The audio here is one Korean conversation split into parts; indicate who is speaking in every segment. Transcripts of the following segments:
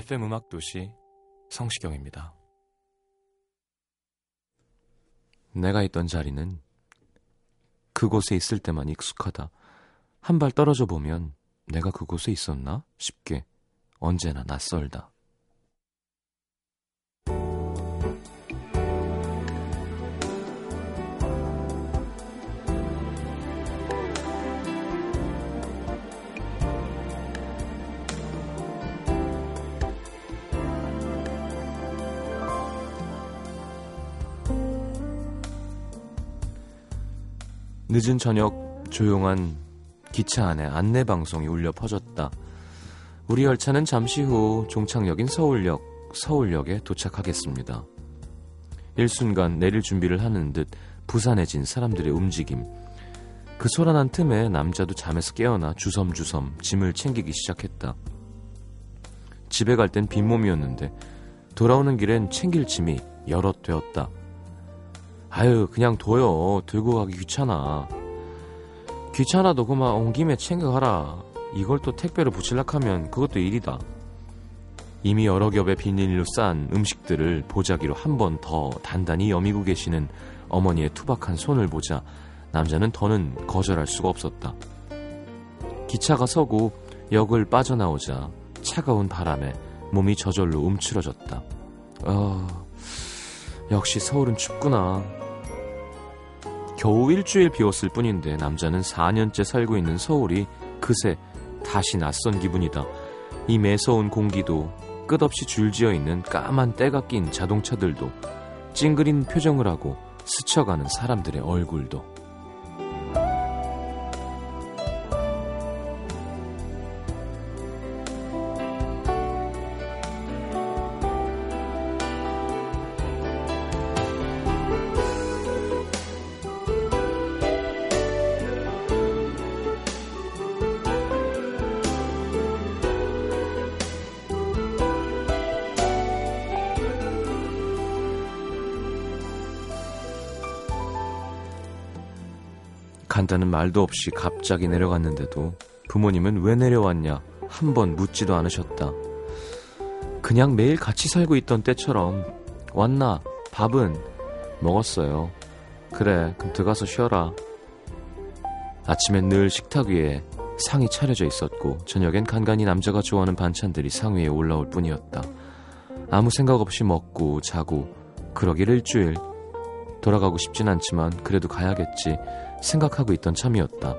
Speaker 1: FM 음악 도시 성시경입니다. 내가 있던 자리는 그곳에 있을 때만 익숙하다. 한 발 떨어져 보면 내가 그곳에 있었나 싶게 언제나 낯설다. 늦은 저녁 조용한 기차 안에 안내 방송이 울려 퍼졌다. 우리 열차는 잠시 후 종착역인 서울역, 서울역에 도착하겠습니다. 일순간 내릴 준비를 하는 듯 부산해진 사람들의 움직임. 그 소란한 틈에 남자도 잠에서 깨어나 주섬주섬 짐을 챙기기 시작했다. 집에 갈 땐 빈몸이었는데 돌아오는 길엔 챙길 짐이 여럿 되었다. 아유 그냥 둬요. 들고 가기 귀찮아. 귀찮아도 그만 온 김에 챙겨가라. 이걸 또 택배로 붙일락 하면 그것도 일이다. 이미 여러 겹의 비닐로 싼 음식들을 보자기로 한 번 더 단단히 여미고 계시는 어머니의 투박한 손을 보자 남자는 더는 거절할 수가 없었다. 기차가 서고 역을 빠져나오자 차가운 바람에 몸이 저절로 움츠러졌다. 아... 역시 서울은 춥구나. 겨우 일주일 비웠을 뿐인데 남자는 4년째 살고 있는 서울이 그새 다시 낯선 기분이다. 이 매서운 공기도 끝없이 줄지어 있는 까만 때가 낀 자동차들도 찡그린 표정을 하고 스쳐가는 사람들의 얼굴도 말도 없이 갑자기 내려갔는데도 부모님은 왜 내려왔냐 한 번 묻지도 않으셨다. 그냥 매일 같이 살고 있던 때처럼 왔나 밥은 먹었어요. 그래 그럼 들어가서 쉬어라. 아침엔 늘 식탁 위에 상이 차려져 있었고 저녁엔 간간히 남자가 좋아하는 반찬들이 상 위에 올라올 뿐이었다. 아무 생각 없이 먹고 자고 그러길 일주일 돌아가고 싶진 않지만 그래도 가야겠지 생각하고 있던 참이었다.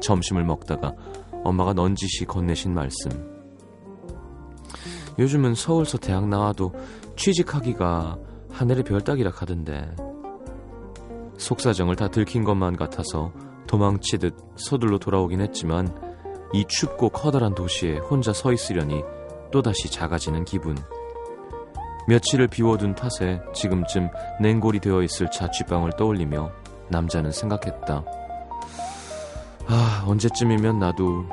Speaker 1: 점심을 먹다가 엄마가 넌지시 건네신 말씀. 요즘은 서울서 대학 나와도 취직하기가 하늘의 별 따기라 하던데. 속사정을 다 들킨 것만 같아서 도망치듯 서둘러 돌아오긴 했지만 이 춥고 커다란 도시에 혼자 서 있으려니 또다시 작아지는 기분. 며칠을 비워둔 탓에 지금쯤 냉골이 되어 있을 자취방을 떠올리며 남자는 생각했다. 아, 언제쯤이면 나도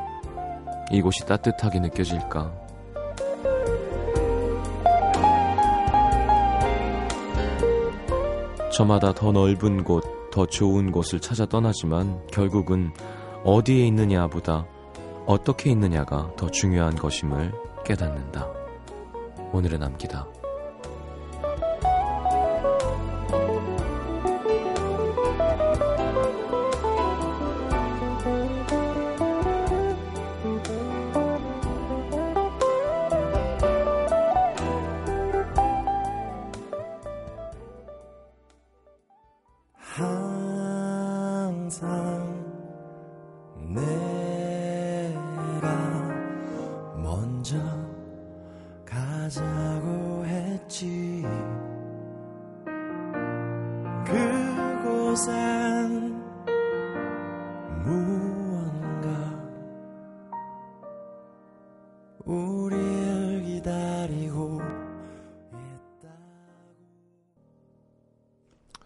Speaker 1: 이곳이 따뜻하게 느껴질까. 저마다 더 넓은 곳, 더 좋은 곳을 찾아 떠나지만 결국은 어디에 있느냐보다 어떻게 있느냐가 더 중요한 것임을 깨닫는다. 오늘의 남기다.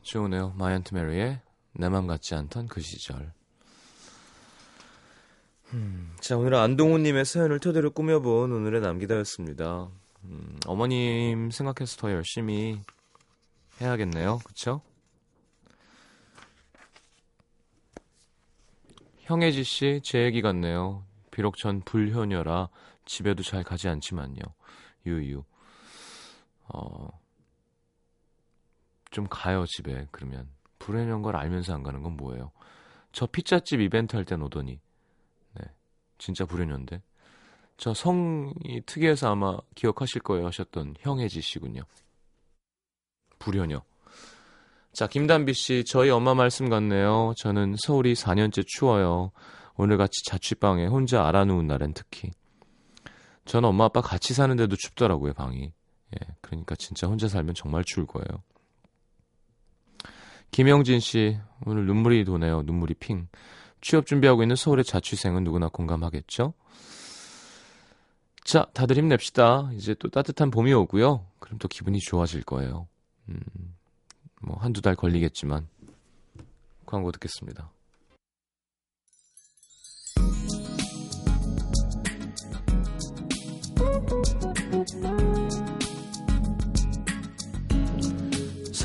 Speaker 1: 좋으네요. My Aunt Mary의 내 맘 같지 않던 그 시절. 음, 자, 오늘은 안동호님의 사연을 토대로 꾸며본 오늘의 남기다였습니다. 음, 어머님 생각해서 더 열심히 해야겠네요. 그쵸? 형혜지 씨, 제 얘기 같네요. 비록 전 불효녀라 집에도 잘 가지 않지만요. 유유. 어, 좀 가요, 집에, 그러면. 불효녀인 걸 알면서 안 가는 건 뭐예요? 저 피자집 이벤트 할 땐 오더니. 네. 진짜 불효녀인데. 저 성이 특이해서 아마 기억하실 거예요 하셨던 형혜지 씨군요. 불효녀. 자, 김단비 씨, 저희 엄마 말씀 같네요. 저는 서울이 4년째 추워요. 오늘같이 자취방에 혼자 알아누운 날엔 특히. 저는 엄마 아빠 같이 사는데도 춥더라고요, 방이. 예, 그러니까 진짜 혼자 살면 정말 추울 거예요. 김영진 씨, 오늘 눈물이 도네요. 눈물이 핑. 취업 준비하고 있는 서울의 자취생은 누구나 공감하겠죠? 자, 다들 힘냅시다. 이제 또 따뜻한 봄이 오고요. 그럼 또 기분이 좋아질 거예요. 음, 뭐 한두 달 걸리겠지만 광고 듣겠습니다.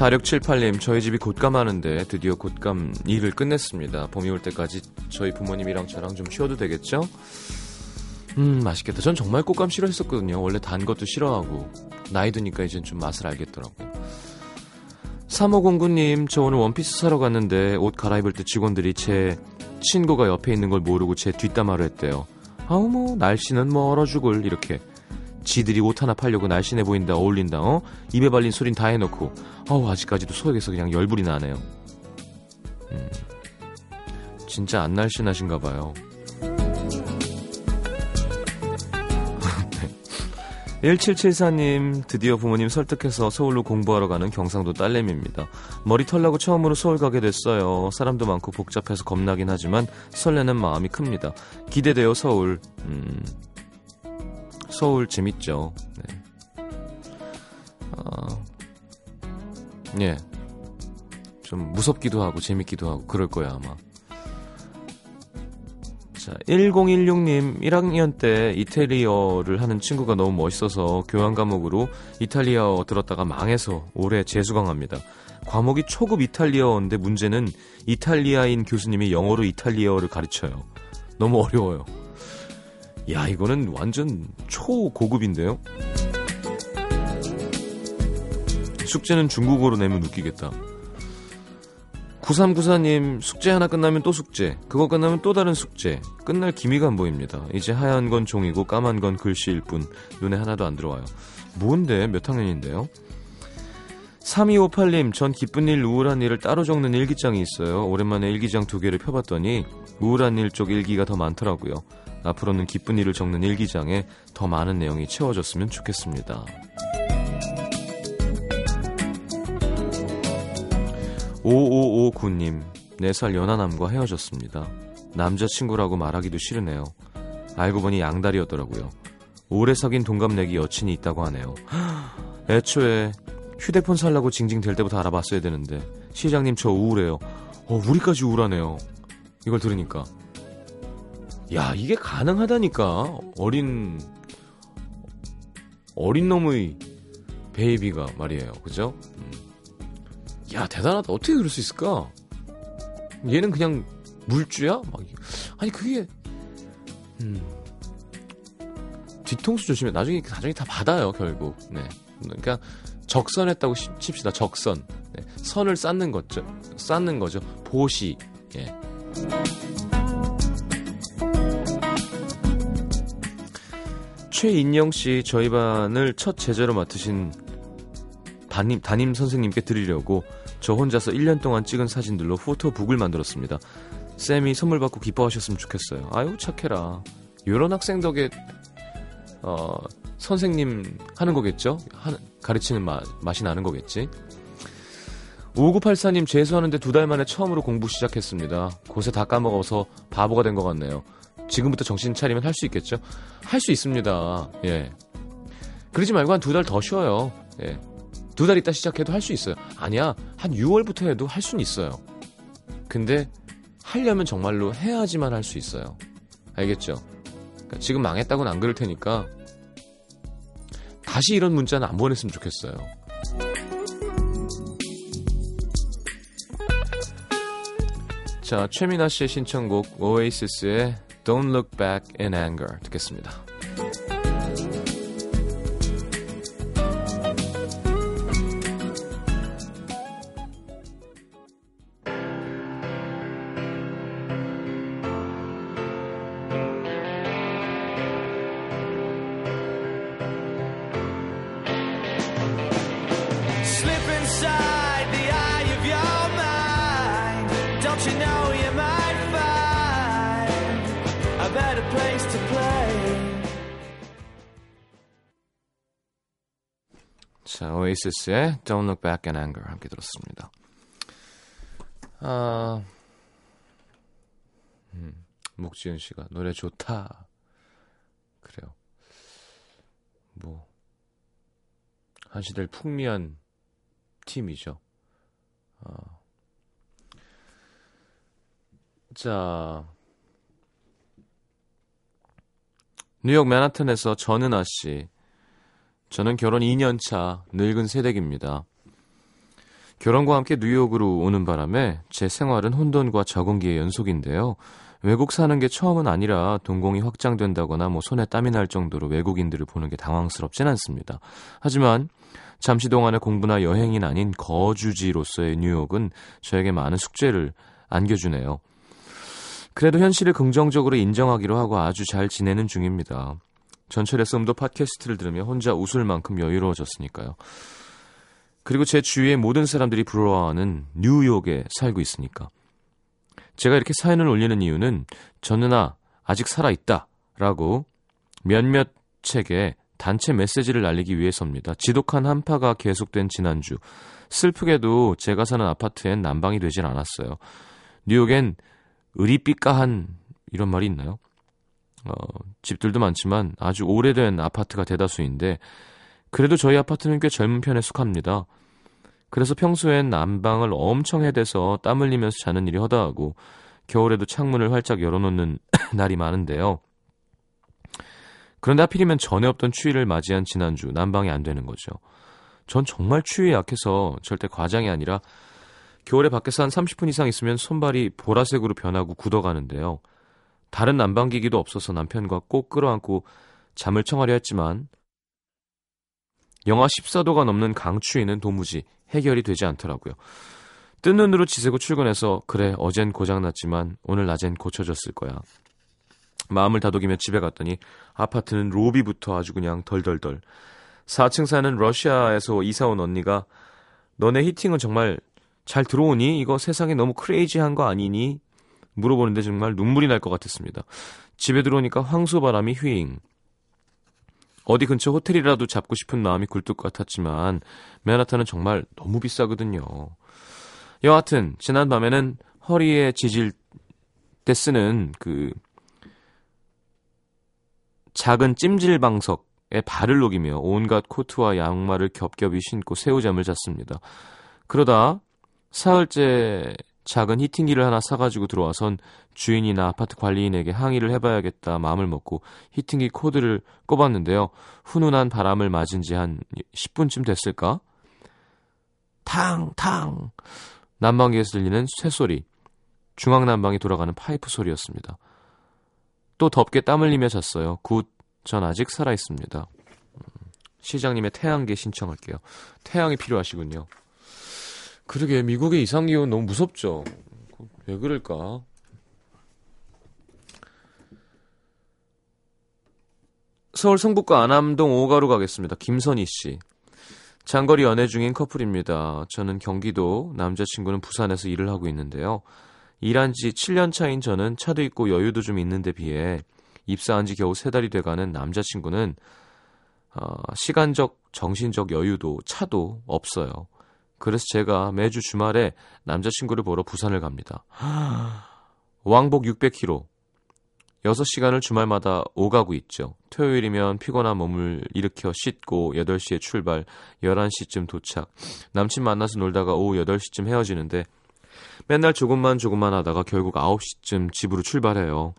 Speaker 1: (4678님) 저희 집이 곶감하는데 드디어 곶감 일을 끝냈습니다. 봄이 올 때까지 저희 부모님이랑 저랑 좀 쉬어도 되겠죠? 음 맛있겠다. 전 정말 곶감 싫어했었거든요. 원래 단 것도 싫어하고. 나이 드니까 이젠 좀 맛을 알겠더라고요 3509님, 저 오늘 원피스 사러 갔는데 옷 갈아입을 때 직원들이 제 친구가 옆에 있는 걸 모르고 제 뒷담화를 했대요. 아우, 뭐, 날씨는 뭐 얼어 죽을, 이렇게. 지들이 옷 하나 팔려고 날씬해 보인다, 어울린다, 어? 입에 발린 소린 다 해놓고, 어우, 아직까지도 속에서 그냥 열불이 나네요. 음, 진짜 안 날씬하신가 봐요. 1774님, 드디어 부모님 설득해서 서울로 공부하러 가는 경상도 딸내미입니다. 머리 털라고 처음으로 서울 가게 됐어요. 사람도 많고 복잡해서 겁나긴 하지만 설레는 마음이 큽니다. 기대돼요, 서울. 음, 서울 재밌죠. 네. 아, 예. 좀 무섭기도 하고 재밌기도 하고 그럴 거야, 아마. 자, 1016님, 1학년 때 이탈리어를 하는 친구가 너무 멋있어서 교환 과목으로 이탈리아어 들었다가 망해서 올해 재수강합니다. 과목이 초급 이탈리아어인데 문제는 이탈리아인 교수님이 영어로 이탈리아어를 가르쳐요. 너무 어려워요. 야, 이거는 완전 초고급인데요? 숙제는 중국어로 내면 웃기겠다. 9394님, 숙제 하나 끝나면 또 숙제, 그거 끝나면 또 다른 숙제. 끝날 기미가 안 보입니다. 이제 하얀 건 종이고 까만 건 글씨일 뿐, 눈에 하나도 안 들어와요. 뭔데? 몇 학년인데요? 3258님, 전 기쁜 일, 우울한 일을 따로 적는 일기장이 있어요. 오랜만에 일기장 두 개를 펴봤더니, 우울한 일 쪽 일기가 더 많더라고요. 앞으로는 기쁜 일을 적는 일기장에 더 많은 내용이 채워졌으면 좋겠습니다. 5559님, 4살 연하남과 헤어졌습니다. 남자친구라고 말하기도 싫으네요. 알고 보니 양다리였더라고요. 오래 사귄 동갑내기 여친이 있다고 하네요. 애초에 휴대폰 살라고 징징 댈 때부터 알아봤어야 되는데 시장님 저 우울해요. 어, 우리까지 우울하네요. 이걸 들으니까 야 이게 가능하다니까. 어린 어린 놈의 베이비가 말이에요. 그죠? 음. 야 대단하다. 어떻게 그럴 수 있을까? 얘는 그냥 물주야? 막 아니 그게 음. 뒤통수 조심해. 나중에 나중에 다 받아요 결국. 네. 그러니까 적선했다고 칩시다. 적선. 네. 선을 쌓는 거죠. 쌓는 거죠. 보시. 예. 최인영 씨 저희 반을 첫 제자로 맡으신 담임, 담임 선생님께 드리려고 저 혼자서 1년 동안 찍은 사진들로 포토북을 만들었습니다. 쌤이 선물 받고 기뻐하셨으면 좋겠어요. 아유 착해라. 이런 학생 덕에 어, 선생님 하는 거겠죠? 하, 가르치는 마, 맛이 나는 거겠지? 5984님 재수하는데 두 달 만에 처음으로 공부 시작했습니다. 곳에 다 까먹어서 바보가 된 것 같네요. 지금부터 정신 차리면 할 수 있겠죠? 할 수 있습니다. 예. 그러지 말고 한 두 달 더 쉬어요. 예. 두 달 있다 시작해도 할 수 있어요. 아니야. 한 6월부터 해도 할 수는 있어요. 근데 하려면 정말로 해야지만 할 수 있어요. 알겠죠? 그러니까 지금 망했다고는 안 그럴 테니까 다시 이런 문자는 안 보냈으면 좋겠어요. 자, 최민아 씨의 신청곡 오에이시스의 Don't Look Back in Anger 듣겠습니다. 오에이시스의 Don't Look Back in Anger 함께 들었습니다. 아, 음, 목지은 씨가 노래 좋다. 그래요. 뭐, 한 시대를 풍미한 팀이죠. 어. 자, 뉴욕 맨하튼에서 전은아 씨. 저는 결혼 2년 차 늙은 새댁입니다. 결혼과 함께 뉴욕으로 오는 바람에 제 생활은 혼돈과 적응기의 연속인데요. 외국 사는 게 처음은 아니라 동공이 확장된다거나 뭐 손에 땀이 날 정도로 외국인들을 보는 게 당황스럽진 않습니다. 하지만 잠시 동안의 공부나 여행이 아닌 거주지로서의 뉴욕은 저에게 많은 숙제를 안겨주네요. 그래도 현실을 긍정적으로 인정하기로 하고 아주 잘 지내는 중입니다. 전철의 썸도 팟캐스트를 들으며 혼자 웃을 만큼 여유로워졌으니까요. 그리고 제 주위의 모든 사람들이 부러워하는 뉴욕에 살고 있으니까. 제가 이렇게 사연을 올리는 이유는 전누나 아직 살아있다 라고 몇몇 책에 단체 메시지를 날리기 위해서입니다. 지독한 한파가 계속된 지난주 슬프게도 제가 사는 아파트엔 난방이 되질 않았어요. 뉴욕엔 의리삐까한 이런 말이 있나요? 어, 집들도 많지만 아주 오래된 아파트가 대다수인데 그래도 저희 아파트는 꽤 젊은 편에 속합니다. 그래서 평소엔 난방을 엄청 해대서 땀 흘리면서 자는 일이 허다하고 겨울에도 창문을 활짝 열어놓는 날이 많은데요. 그런데 하필이면 전에 없던 추위를 맞이한 지난주 난방이 안 되는 거죠. 전 정말 추위에 약해서 절대 과장이 아니라 겨울에 밖에서 한 30분 이상 있으면 손발이 보라색으로 변하고 굳어가는데요. 다른 난방기기도 없어서 남편과 꼭 끌어안고 잠을 청하려 했지만 영하 14도가 넘는 강추위는 도무지 해결이 되지 않더라고요. 뜬 눈으로 지새고 출근해서 그래 어젠 고장났지만 오늘 낮엔 고쳐졌을 거야. 마음을 다독이며 집에 갔더니 아파트는 로비부터 아주 그냥 덜덜덜. 4층 사는 러시아에서 이사 온 언니가 너네 히팅은 정말 잘 들어오니? 이거 세상에 너무 크레이지한 거 아니니? 물어보는데 정말 눈물이 날 것 같았습니다. 집에 들어오니까 황소바람이 휘잉. 어디 근처 호텔이라도 잡고 싶은 마음이 굴뚝 같았지만 맨하탄은 정말 너무 비싸거든요. 여하튼 지난 밤에는 허리에 지질 때 쓰는 그 작은 찜질방석에 발을 녹이며 온갖 코트와 양말을 겹겹이 신고 새우잠을 잤습니다. 그러다 사흘째 작은 히팅기를 하나 사가지고 들어와선 주인이나 아파트 관리인에게 항의를 해봐야겠다 마음을 먹고 히팅기 코드를 꼽았는데요. 훈훈한 바람을 맞은 지 한 10분쯤 됐을까? 탕! 탕! 난방기에서 들리는 쇠소리. 중앙 난방이 돌아가는 파이프 소리였습니다. 또 덥게 땀 흘리며 잤어요. good. 전 아직 살아있습니다. 음, 시장님의 태양계 신청할게요. 태양이 필요하시군요. 그러게 미국의 이상기온 너무 무섭죠. 왜 그럴까? 서울 성북구 안암동 5가로 가겠습니다. 김선희 씨. 장거리 연애 중인 커플입니다. 저는 경기도, 남자친구는 부산에서 일을 하고 있는데요. 일한 지 7년 차인 저는 차도 있고 여유도 좀 있는데 비해 입사한 지 겨우 세 달이 돼가는 남자친구는 어, 시간적, 정신적 여유도 차도 없어요. 그래서 제가 매주 주말에 남자친구를 보러 부산을 갑니다. 왕복 600km. 6시간을 주말마다 오가고 있죠. 토요일이면 피곤한 몸을 일으켜 씻고 8시에 출발, 11시쯤 도착. 남친 만나서 놀다가 오후 8시쯤 헤어지는데 맨날 조금만 조금만 하다가 결국 9시쯤 집으로 출발해요.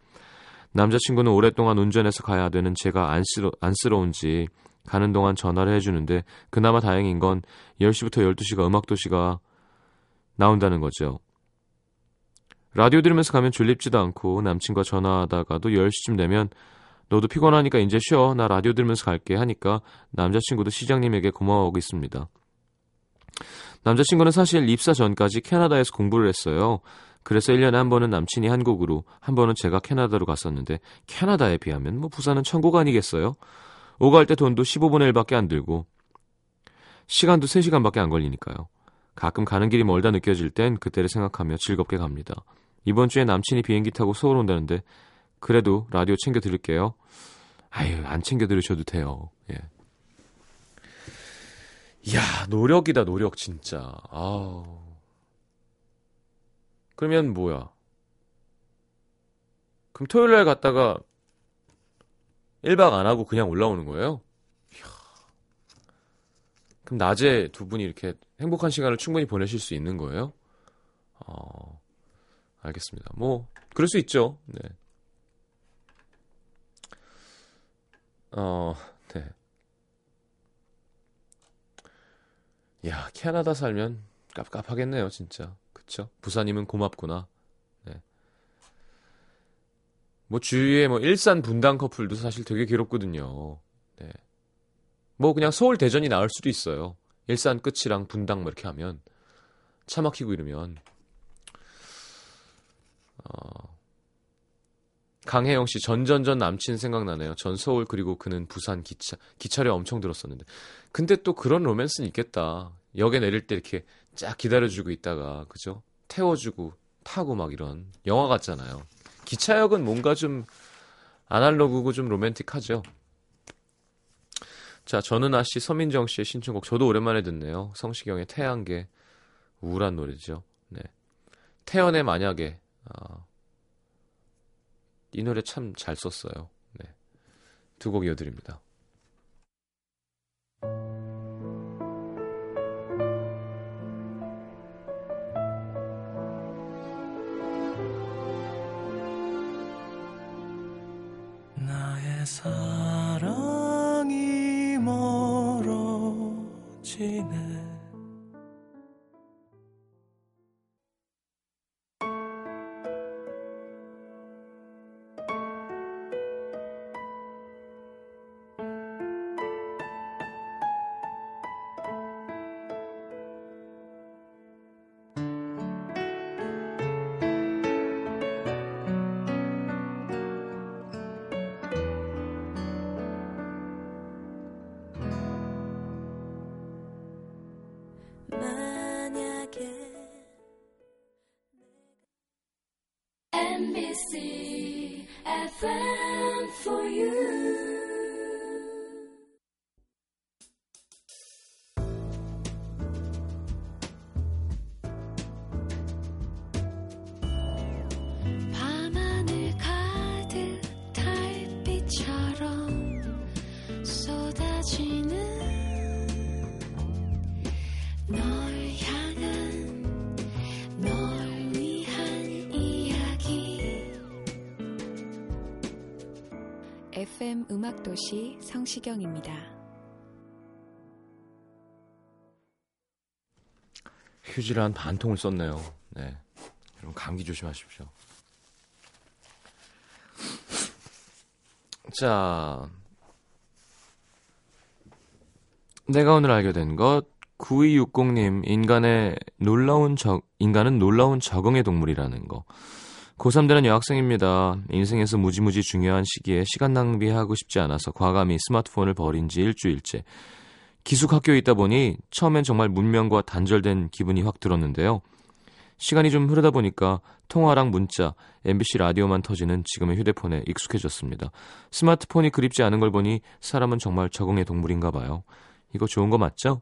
Speaker 1: 남자친구는 오랫동안 운전해서 가야 되는 제가 안쓰러, 안쓰러운지 가는 동안 전화를 해주는데 그나마 다행인 건 10시부터 12시가 음악도시가 나온다는 거죠. 라디오 들으면서 가면 졸립지도 않고 남친과 전화하다가도 10시쯤 되면 너도 피곤하니까 이제 쉬어. 나 라디오 들으면서 갈게 하니까 남자친구도 시장님에게 고마워하고 있습니다. 남자친구는 사실 입사 전까지 캐나다에서 공부를 했어요. 그래서 1년에 한 번은 남친이 한국으로, 한 번은 제가 캐나다로 갔었는데 캐나다에 비하면 뭐 부산은 천국 아니겠어요? 오갈 때 돈도 15분의 1밖에 안 들고 시간도 3시간밖에 안 걸리니까요. 가끔 가는 길이 멀다 느껴질 땐 그때를 생각하며 즐겁게 갑니다. 이번 주에 남친이 비행기 타고 서울 온다는데 그래도 라디오 챙겨 들을게요. 아유, 안 챙겨 들으셔도 돼요. 예. 이야, 노력이다, 노력, 진짜. 아우. 그러면 뭐야? 그럼 토요일 날 갔다가 1박 안 하고 그냥 올라오는 거예요? 이야. 그럼 낮에 두 분이 이렇게 행복한 시간을 충분히 보내실 수 있는 거예요? 어, 알겠습니다. 뭐, 그럴 수 있죠. 네. 어, 네. 야, 캐나다 살면 깝깝하겠네요, 진짜. 그쵸? 부사님은 고맙구나. 네. 뭐 주위에 뭐 일산 분당 커플도 사실 되게 괴롭거든요. 네. 뭐 그냥 서울 대전이 나을 수도 있어요. 일산 끝이랑 분당 뭐 이렇게 하면 차 막히고 이러면 어, 강혜영 씨 전전전 남친 생각나네요. 전 서울 그리고 그는 부산 기차 기차료 엄청 들었었는데 근데 또 그런 로맨스는 있겠다. 역에 내릴 때 이렇게 쫙 기다려주고 있다가 그죠? 태워주고 타고 막 이런 영화 같잖아요. 기차역은 뭔가 좀 아날로그고 좀 로맨틱하죠. 자, 전은아 씨, 서민정 씨의 신청곡 저도 오랜만에 듣네요. 성시경의 태양계 우울한 노래죠. 네. 태연의 만약에 아, 이 노래 참 잘 썼어요. 네. 두 곡 이어드립니다.
Speaker 2: 사랑이 멀어지네
Speaker 3: FM
Speaker 4: 음악도시 성시경입니다.
Speaker 1: 휴지를 한 반 통을 썼네요. 네. 여러분 감기 조심하십시오. 자, 내가 오늘 알게 된 것 9260님 인간의 놀라운 적 인간은 놀라운 적응의 동물이라는 거. 고3 되는 여학생입니다. 인생에서 무지무지 중요한 시기에 시간 낭비하고 싶지 않아서 과감히 스마트폰을 버린 지 일주일째. 기숙 학교에 있다 보니 처음엔 정말 문명과 단절된 기분이 확 들었는데요. 시간이 좀 흐르다 보니까 통화랑 문자, MBC 라디오만 터지는 지금의 휴대폰에 익숙해졌습니다. 스마트폰이 그립지 않은 걸 보니 사람은 정말 적응의 동물인가 봐요. 이거 좋은 거 맞죠?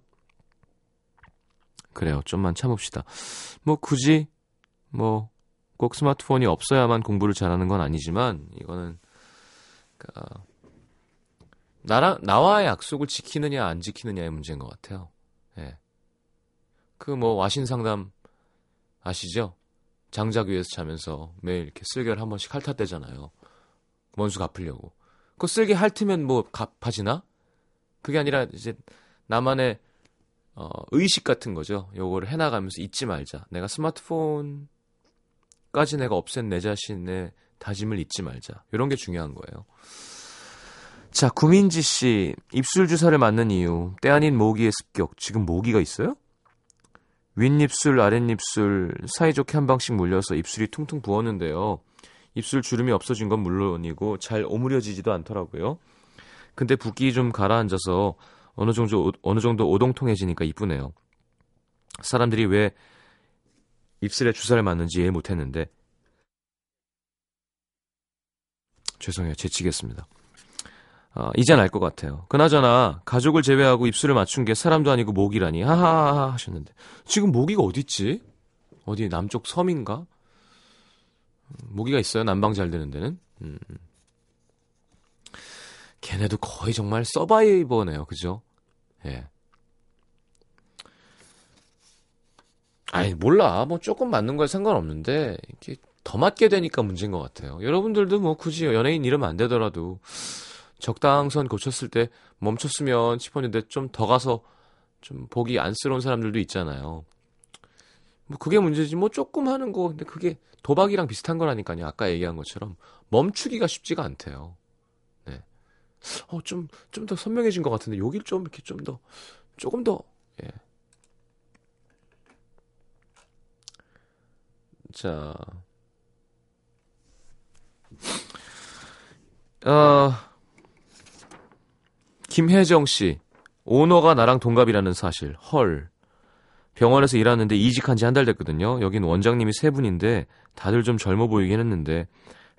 Speaker 1: 그래요. 좀만 참읍시다. 뭐 굳이 뭐 꼭 스마트폰이 없어야만 공부를 잘하는 건 아니지만 이거는 그러니까 나랑 나와의 약속을 지키느냐 안 지키느냐의 문제인 것 같아요. 예. 그 뭐 와신 상담 아시죠? 장작 위에서 자면서 매일 이렇게 쓸개를 한 번씩 핥아대잖아요. 원수 갚으려고. 그 쓸개 핥으면 뭐 갚아지나? 그게 아니라 이제 나만의 어, 의식 같은 거죠. 요거를 해나가면서 잊지 말자. 내가 스마트폰 까지 내가 없앤 내 자신의 다짐을 잊지 말자. 이런 게 중요한 거예요. 자, 구민지 씨, 입술 주사를 맞는 이유, 때 아닌 모기의 습격. 지금 모기가 있어요? 윗입술, 아랫입술 사이좋게 한 방씩 물려서 입술이 퉁퉁 부었는데요. 입술 주름이 없어진 건 물론이고 잘 오므려지지도 않더라고요. 근데 붓기 좀 가라앉아서 어느 정도 어느 정도 오동통해지니까 이쁘네요. 사람들이 왜 입술에 주사를 맞는지 이해 못했는데 죄송해요 제치겠습니다. 아, 이젠 알 것 같아요. 그나저나 가족을 제외하고 입술을 맞춘 게 사람도 아니고 모기라니 하하하 하셨는데 지금 모기가 어딨지? 어디 남쪽 섬인가? 모기가 있어요. 난방 잘 되는 데는. 음. 걔네도 거의 정말 서바이버네요. 그죠? 예. 아니 몰라. 뭐 조금 맞는 거에 상관없는데 이렇게 더 맞게 되니까 문제인 것 같아요. 여러분들도 뭐 굳이 연예인 이름 안 되더라도 적당선 고쳤을 때 멈췄으면 싶었는데 좀 더 가서 좀 보기 안쓰러운 사람들도 있잖아요. 뭐 그게 문제지 뭐 조금 하는 거 근데 그게 도박이랑 비슷한 거라니까요. 아까 얘기한 것처럼 멈추기가 쉽지가 않대요. 네. 어, 좀, 좀 더 선명해진 것 같은데, 여길 좀 이렇게 좀 더, 조금 더, 예. 자. 어, 김혜정 씨. 오너가 나랑 동갑이라는 사실. 헐. 병원에서 일하는데 이직한 지 한 달 됐거든요. 여긴 원장님이 세 분인데 다들 좀 젊어 보이긴 했는데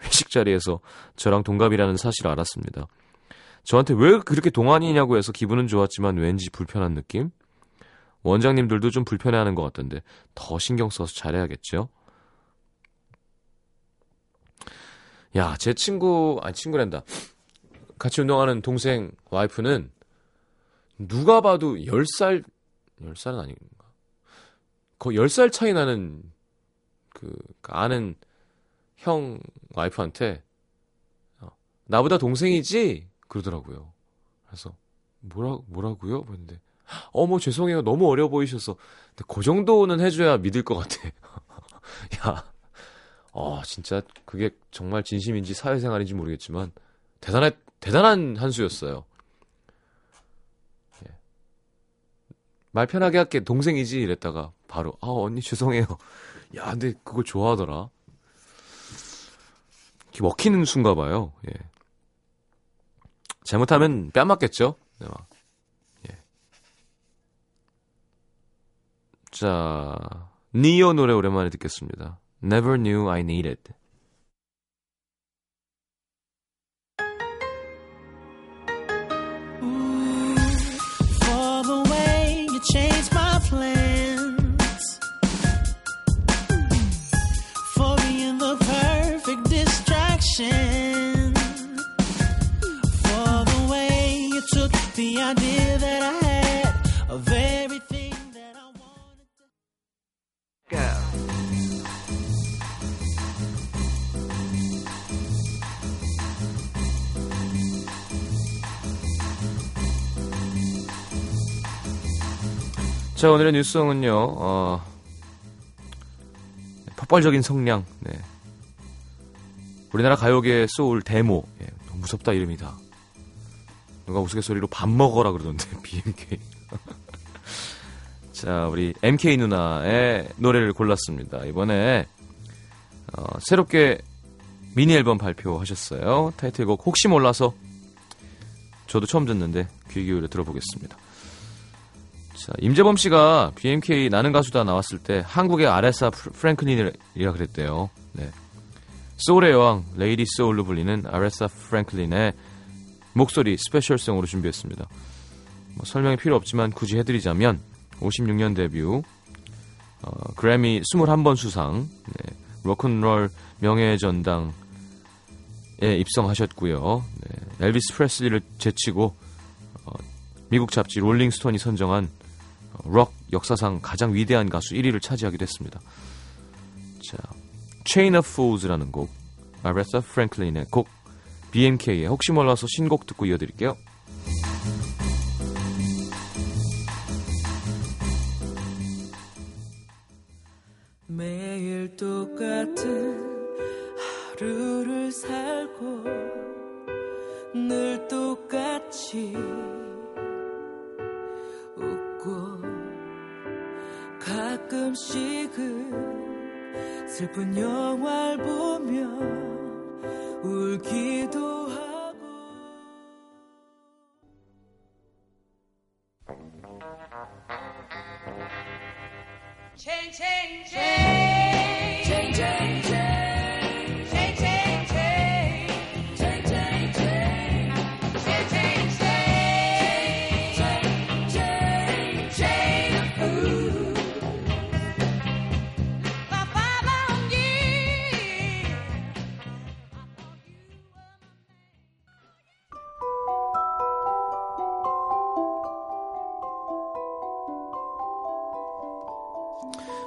Speaker 1: 회식 자리에서 저랑 동갑이라는 사실을 알았습니다. 저한테 왜 그렇게 동안이냐고 해서 기분은 좋았지만 왠지 불편한 느낌? 원장님들도 좀 불편해하는 것 같던데 더 신경 써서 잘해야겠죠? 야, 제 친구, 아니 친구란다. 같이 운동하는 동생 와이프는 누가 봐도 10살, 10살은 아닌가? 거의 10살 차이 나는 그 아는 형 와이프한테 어, 나보다 동생이지 그러더라고요. 그래서 뭐라 뭐라고요? 그랬는데 어머 죄송해요 너무 어려 보이셔서 근데 그 정도는 해줘야 믿을 것 같아. 야, 어 진짜 그게 정말 진심인지 사회생활인지 모르겠지만 대단한 대단한 한 수였어요. 예. 말 편하게 할게 동생이지 이랬다가 바로 아 언니 죄송해요. 야 근데 그걸 좋아하더라. 먹히는 순가 봐요. 예. 잘못하면 뺨 맞겠죠? 네, 막. 예. 자, 니오 노래 오랜만에 듣겠습니다. Never knew I needed. 자, 오늘의 뉴스성은요, 어, 폭발적인 성량, 네. 우리나라 가요계의 소울 데모, 예, 무섭다 이름이다. 누가 우스갯소리로 밥 먹어라 그러던데, BMK. 자, 우리 MK 누나의 노래를 골랐습니다. 이번에, 어, 새롭게 미니 앨범 발표하셨어요. 타이틀곡 혹시 몰라서 저도 처음 듣는데 귀 기울여 들어보겠습니다. 자, 임재범 씨가 BMK 나는 가수다 나왔을 때 한국의 아레사 프- 프랭클린이라 그랬대요. 네. 소울의 여왕, Lady Soul로 불리는 아레사 프랭클린의 목소리 special song으로 준비했습니다. 뭐 설명이 필요 없지만 굳이 해드리자면 56년 데뷔, 어, 그래미 21번 수상, 네, 로큰롤 명예전당에 입성하셨고요. 네, 엘비스 프레슬리를 제치고 어, 미국 잡지 롤링스톤이 선정한 어, 록 역사상 가장 위대한 가수 1위를 차지하기도 했습니다. 자, Chain of Fools라는 곡, 아레사 프랭클린의 곡, BMK의 혹시 몰라서 신곡 듣고 이어드릴게요.
Speaker 2: 매일 똑같은 하루를 살고 늘 똑같이 슬픈 영화를 보며 울기도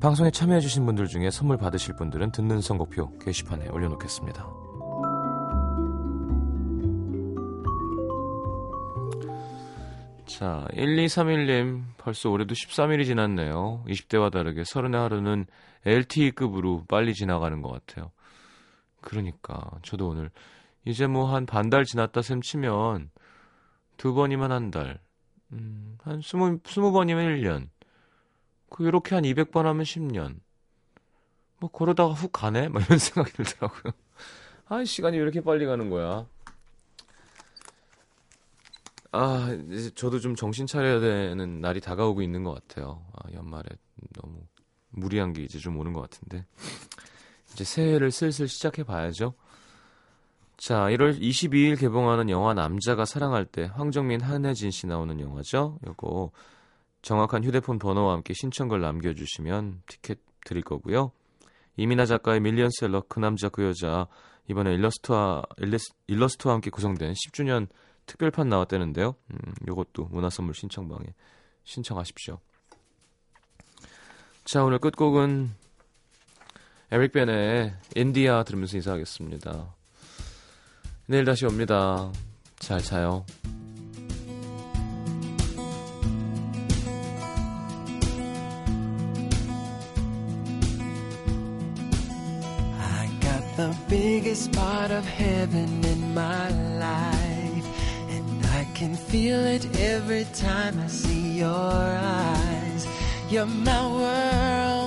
Speaker 1: 방송에 참여해주신 분들 중에 선물 받으실 분들은 듣는 선곡표 게시판에 올려놓겠습니다. 자, 1231님, 벌써 올해도 13일이 지났네요. 20대와 다르게 30의 하루는 LTE급으로 빨리 지나가는 것 같아요. 그러니까, 저도 오늘, 이제 뭐 한 반달 지났다 셈 치면, 두 번이면 한 달, 음, 한 20, 20번이면 1년, 그, 요렇게 한 200번 하면 10년. 뭐, 그러다가 훅 가네? 막 이런 생각이 들더라고요. 아, 시간이 왜 이렇게 빨리 가는 거야? 아, 이제 저도 좀 정신 차려야 되는 날이 다가오고 있는 것 같아요. 아, 연말에 너무 무리한 게 이제 좀 오는 것 같은데. 이제 새해를 슬슬 시작해 봐야죠. 자, 1월 22일 개봉하는 영화 남자가 사랑할 때 황정민, 한혜진 씨 나오는 영화죠. 요거 정확한 휴대폰 번호와 함께 신청글 남겨주시면 티켓 드릴 거고요. 이민아 작가의 밀리언셀러 그 남자 그 여자 이번에 일러스트와 일러스, 일러스트와 함께 구성된 10주년 특별판 나왔다는데요. 음, 요것도 문화선물 신청방에 신청하십시오. 자, 오늘 끝곡은 에릭 벤의 인디아 들으면서 인사하겠습니다. 내일 다시 옵니다. 잘 자요.
Speaker 2: Biggest part of heaven in my life, and I can feel it every time I see your eyes. You're my world.